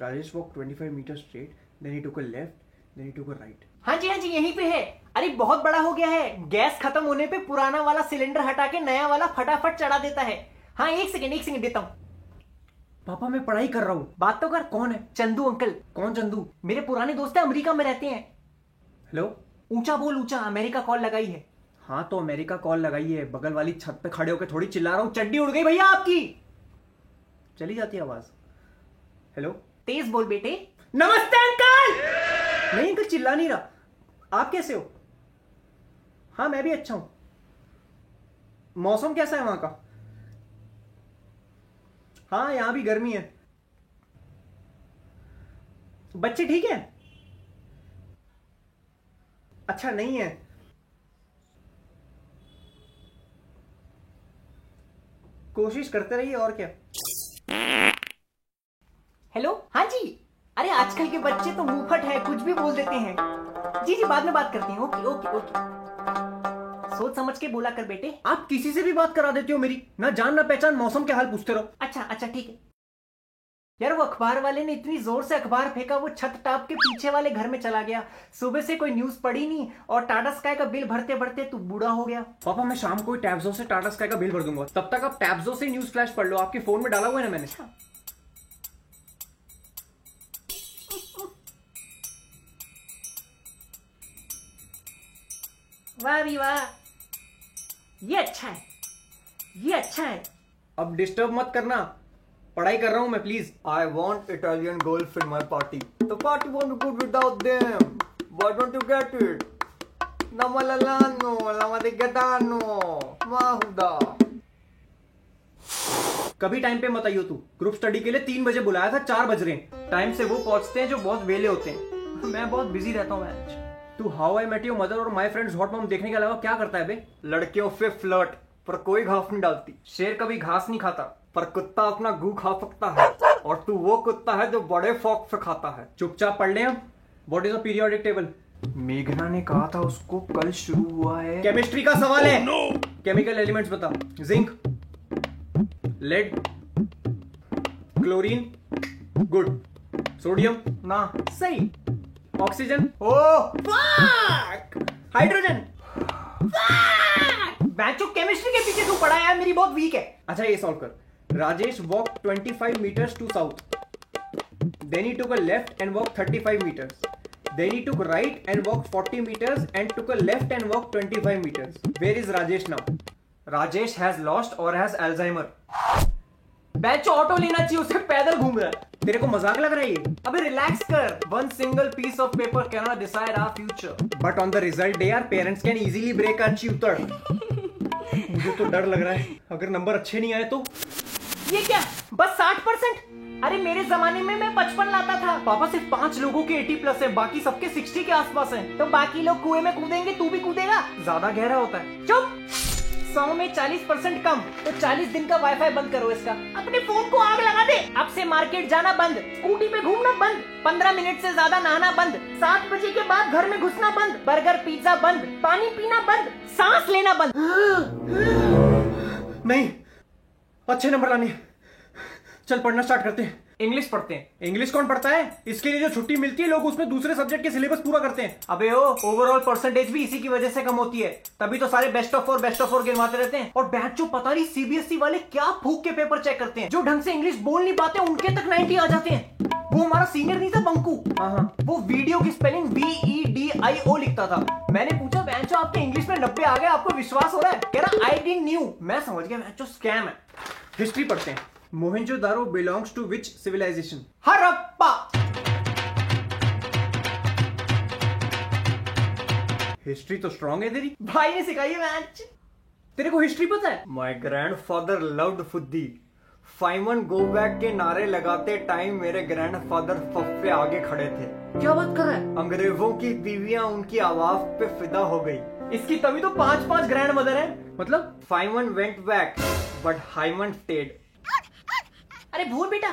Rajesh walked 25 meters straight, then he took a left, then he took a right. हाँ जी हाँ जी यहीं पे है। अरे बहुत बड़ा हो गया है। गैस खत्म होने पे पुराना वाला सिलेंडर हटा के नया वाला फटाफट चढ़ा देता है। हाँ एक सेकंड एक सेकंड देता हूँ। पापा मैं पढ़ाई कर रहा हूँ। बात तो कर। कौन है? चंदू अंकल। कौन चंदू? मेरे पुराने दोस्त है अमेरिका में रहते हैं। हेलो? ऊँचा बोल ऊँचा। अमेरिका कॉल लगाई है। हाँ तो अमेरिका कॉल लगाई है। बगल वाली छत पे खड़े होकर थोड़ी चिल्ला रहा हूँ। चड्डी उड़ गई भैया आपकी। चली जाती है आवाज़। हेलो? तेज बोल बेटे। नमस्ते, अंकल! नहीं, अंकल, चिल्ला नहीं रहा। आप कैसे हो? हाँ मैं भी अच्छा हूँ। मौसम कैसा है वहाँ का? हाँ यहाँ भी गर्मी है। बच्चे ठीक है? अच्छा नहीं है। कोशिश करते रहिए, और क्या? हेलो हाँ जी। अरे आजकल के बच्चे तो मुंहफट है कुछ भी बोल देते हैं। जी जी बाद में बात करते हैं। Okay okay okay. सोच समझ के बोला कर बेटे। आप किसी से भी बात करा देते हो मेरी। ना जान ना पहचान मौसम के हाल पूछते रहो। अच्छा अच्छा ठीक है। यार वो अखबार वाले ने इतनी ज़ोर से अखबार फेंका वो छत टाप के पीछे वाले घर में चला गया। सुबह से कोई न्यूज़ पढ़ी नहीं और टाटा स्काई का बिल भरते भरते तू बूढ़ा हो गया। पापा मैं शाम को टैब्सो से टाटा स्काई का बिल भर दूँगा। तब तक आप टैब्सो से न्यूज़ फ्लैश पढ़ लो। आपके फ़ोन में डाला हुआ है ना मैंने? वाह भी वाह। ये अच्छा है। ये अच्छा है। अब डिस्टर्ब मत करना। पढ़ाई कर रहा हूँ मैं please I want Italian golf in my party the party want good without them Why don't you get it? Namalalano, lamadigedano, mahuda. कभी टाइम पे मत आइयो तू। ग्रुप स्टडी के लिए तीन बजे बुलाया था चार बज रहे हैं। टाइम से वो पहुँचते हैं जो बहुत वेले होते हैं। मैं बहुत बिज़ी रहता हूँ मैच तू how I met your mother और माय फ्रेंड्स हॉट मॉम देखने के अलावा क्या करता है बे? लड़कियों से फ्लर्ट पर कोई घास नहीं डालती। शेर कभी घास नहीं खाता। पर कुत्ता अपना गू खा सकता है और तू वो कुत्ता है जो बड़े फॉक से खाता है। चुपचाप पढ़ ले हम। What is a periodic table मेघना ने कहा था उसको कल शुरू हुआ है। केमिस्ट्री का सवाल है। केमिकल एलिमेंट्स बता zinc lead chlorine good sodium ना। सही। ऑक्सीजन हो हाइड्रोजन बैचो केमिस्ट्री के पीछे तू पढ़ा यार मेरी बहुत वीक है। अच्छा ये सॉल्व कर। Rajesh walk 25 metres to south then took a left and walk 35 metres then he took right and walk 40 metres and took a left and walk 25 metres where is Rajesh now Rajesh has lost और has Alzheimer's बैचो auto लेना चाहिए उसे पैदल घूम रहा है। तेरे को मज़ाक लग रहा है ये? अबे रिलैक्स कर। One single piece of paper can not decide our future but on the result day our parents can easily break our च्यूतर मुझे तो डर लग रहा है। अगर नंबर अच्छे नहीं आए तो? ये क्या? बस साठ परसेंट? अरे मेरे जमाने में मैं पचपन लाता था। पापा सिर्फ़ पाँच लोगों के एटी प्लस है बाकी सबके 60 के आसपास है। तो बाकी लोग कुएँ में कूदेंगे तू भी कूदेगा? ज़्यादा गहरा होता है। चुप! सौ में चालीस परसेंट कम तो चालीस दिन का वाईफाई बंद करो इसका। अपने फ़ोन को आग लगा दे। अब से मार्केट जाना बंद स्कूटी पे घूमना बंद, पंद्रह मिनट से ज़्यादा नहाना बंद, सात बजे के बाद घर में घुसना बंद बर्गर पिज्जा बंद, पानी पीना बंद, सांस लेना बंद। नहीं, अच्छे नंबर लाने चल पढ़ना स्टार्ट करते हैं। इंग्लिश पढ़ते हैं। इंग्लिश कौन पढ़ता है? इसके लिए जो छुट्टी मिलती है लोग उसमें दूसरे सब्जेक्ट के सिलेबस पूरा करते हैं। अबे ओ ओवरऑल परसेंटेज भी इसी की वजह से कम होती है। तभी तो सारे best of four best of four गिनवाते रहते हैं। और बैच जो पता नहीं सीबीएसई वाले क्या फूक के पेपर चेक करते हैं। जो ढंग से इंग्लिश बोल नहीं पाते उनके तक 90 आ जाते हैं। वो हमारा सीनियर नहीं था बंकू हाँ हाँ। वो वीडियो की spelling B E D I O लिखता था। मैंने पूछा बैंचो आपके इंग्लिश में नब्बे आ गए आपको विश्वास हो रहा है? कह रहा आई डिड न्यू मैं समझ गया बैंचो स्कैम है। हिस्ट्री पढ़ते हैं। Mohenjo Daro belongs to which civilization Harappa history तो स्ट्रॉन्ग है तेरी। भाई ने सिखाई है मैच। तेरे को हिस्ट्री पता है? माय ग्रैंडफादर लव्ड फुद्दी। फाइमन गो बैक के नारे लगाते टाइम मेरे ग्रैंडफादर फफ्फे आगे खड़े थे। क्या बात कर रहा है? अंग्रेज़ों की बीवियाँ उनकी आवाज़ पे फिदा हो गई। इसकी तभी तो पाँच पाँच ग्रैंड मदर है। मतलब? Feynman went back but hymen stayed अरे भूल बेटा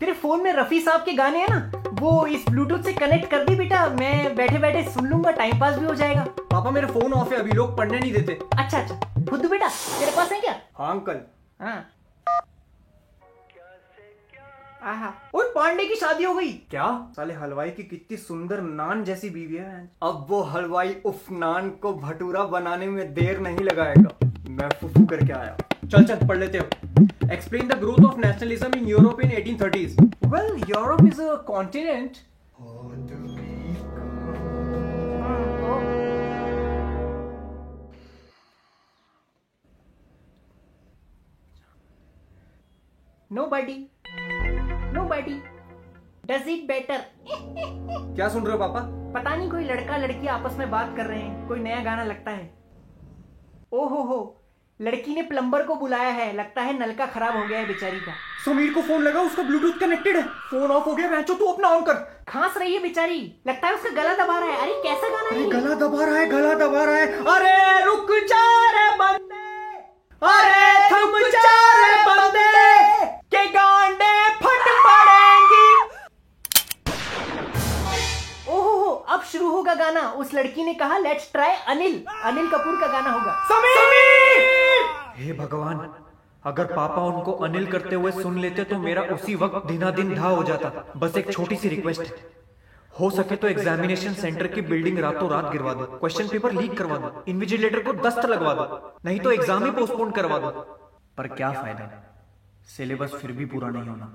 तेरे फ़ोन में रफी साहब के गाने हैं ना वो इस ब्लूटूथ से कनेक्ट कर दी बेटा मैं बैठे बैठे सुन लूँगा टाइम पास भी हो जाएगा। पापा मेरे फ़ोन ऑफ़ है अभी लोग पढ़ने नहीं देते। अच्छा अच्छा खुद बेटा तेरे पास है क्या? हाँ अंकल। हाँ। आहा। और पांडे की शादी हो गई। क्या? साले हलवाई की कितनी सुंदर नान जैसी बीवी है अब वो हलवाई उफ नान को भटूरा बनाने में देर नहीं लगाएगा। मैं फुफू करके आया। चल चल पढ़ लेते हो। Explain the growth of nationalism in Europe in 1830s well Europe is a continent Nobody. Nobody. Does it better. क्या सुन रहे हो पापा पता नहीं कोई लड़का लड़की आपस में बात कर रहे हैं कोई नया गाना लगता है ओ हो हो लड़की ने प्लम्बर को बुलाया है। लगता है नलका खराब हो गया है बेचारी का। समीर को फ़ोन लगा उसका ब्लूटूथ कनेक्टेड है। फ़ोन ऑफ़ हो गया तू अपना ऑन कर। खांस रही है बेचारी। लगता है उसका गला दबा रहा है। अरे कैसा गाना है अरे? गला दबा रहा है गला दबा रहा है। अरे रुक जा रे बंदे। अरे थम जा रे बंदे। के गांडे फट पड़ेंगी। ओहो अब शुरू होगा गाना। उस लड़की ने कहा लेट्स ट्राई अनिल। अनिल कपूर का गाना होगा। समीर! समीर! हे भगवान, अगर पापा उनको अनिल करते हुए सुन लेते तो मेरा उसी वक्त दिना दिन धा हो जाता। बस एक छोटी सी रिक्वेस्ट है हो सके तो एग्जामिनेशन सेंटर की बिल्डिंग रातों रात गिरवा दो। क्वेश्चन पेपर लीक करवा दो। इन्विजिलेटर को दस्त लगवा दो। नहीं तो एग्ज़ाम ही पोस्टपोन करवा दो। पर क्या फ़ायदा? सिलेबस फिर भी पूरा नहीं होना।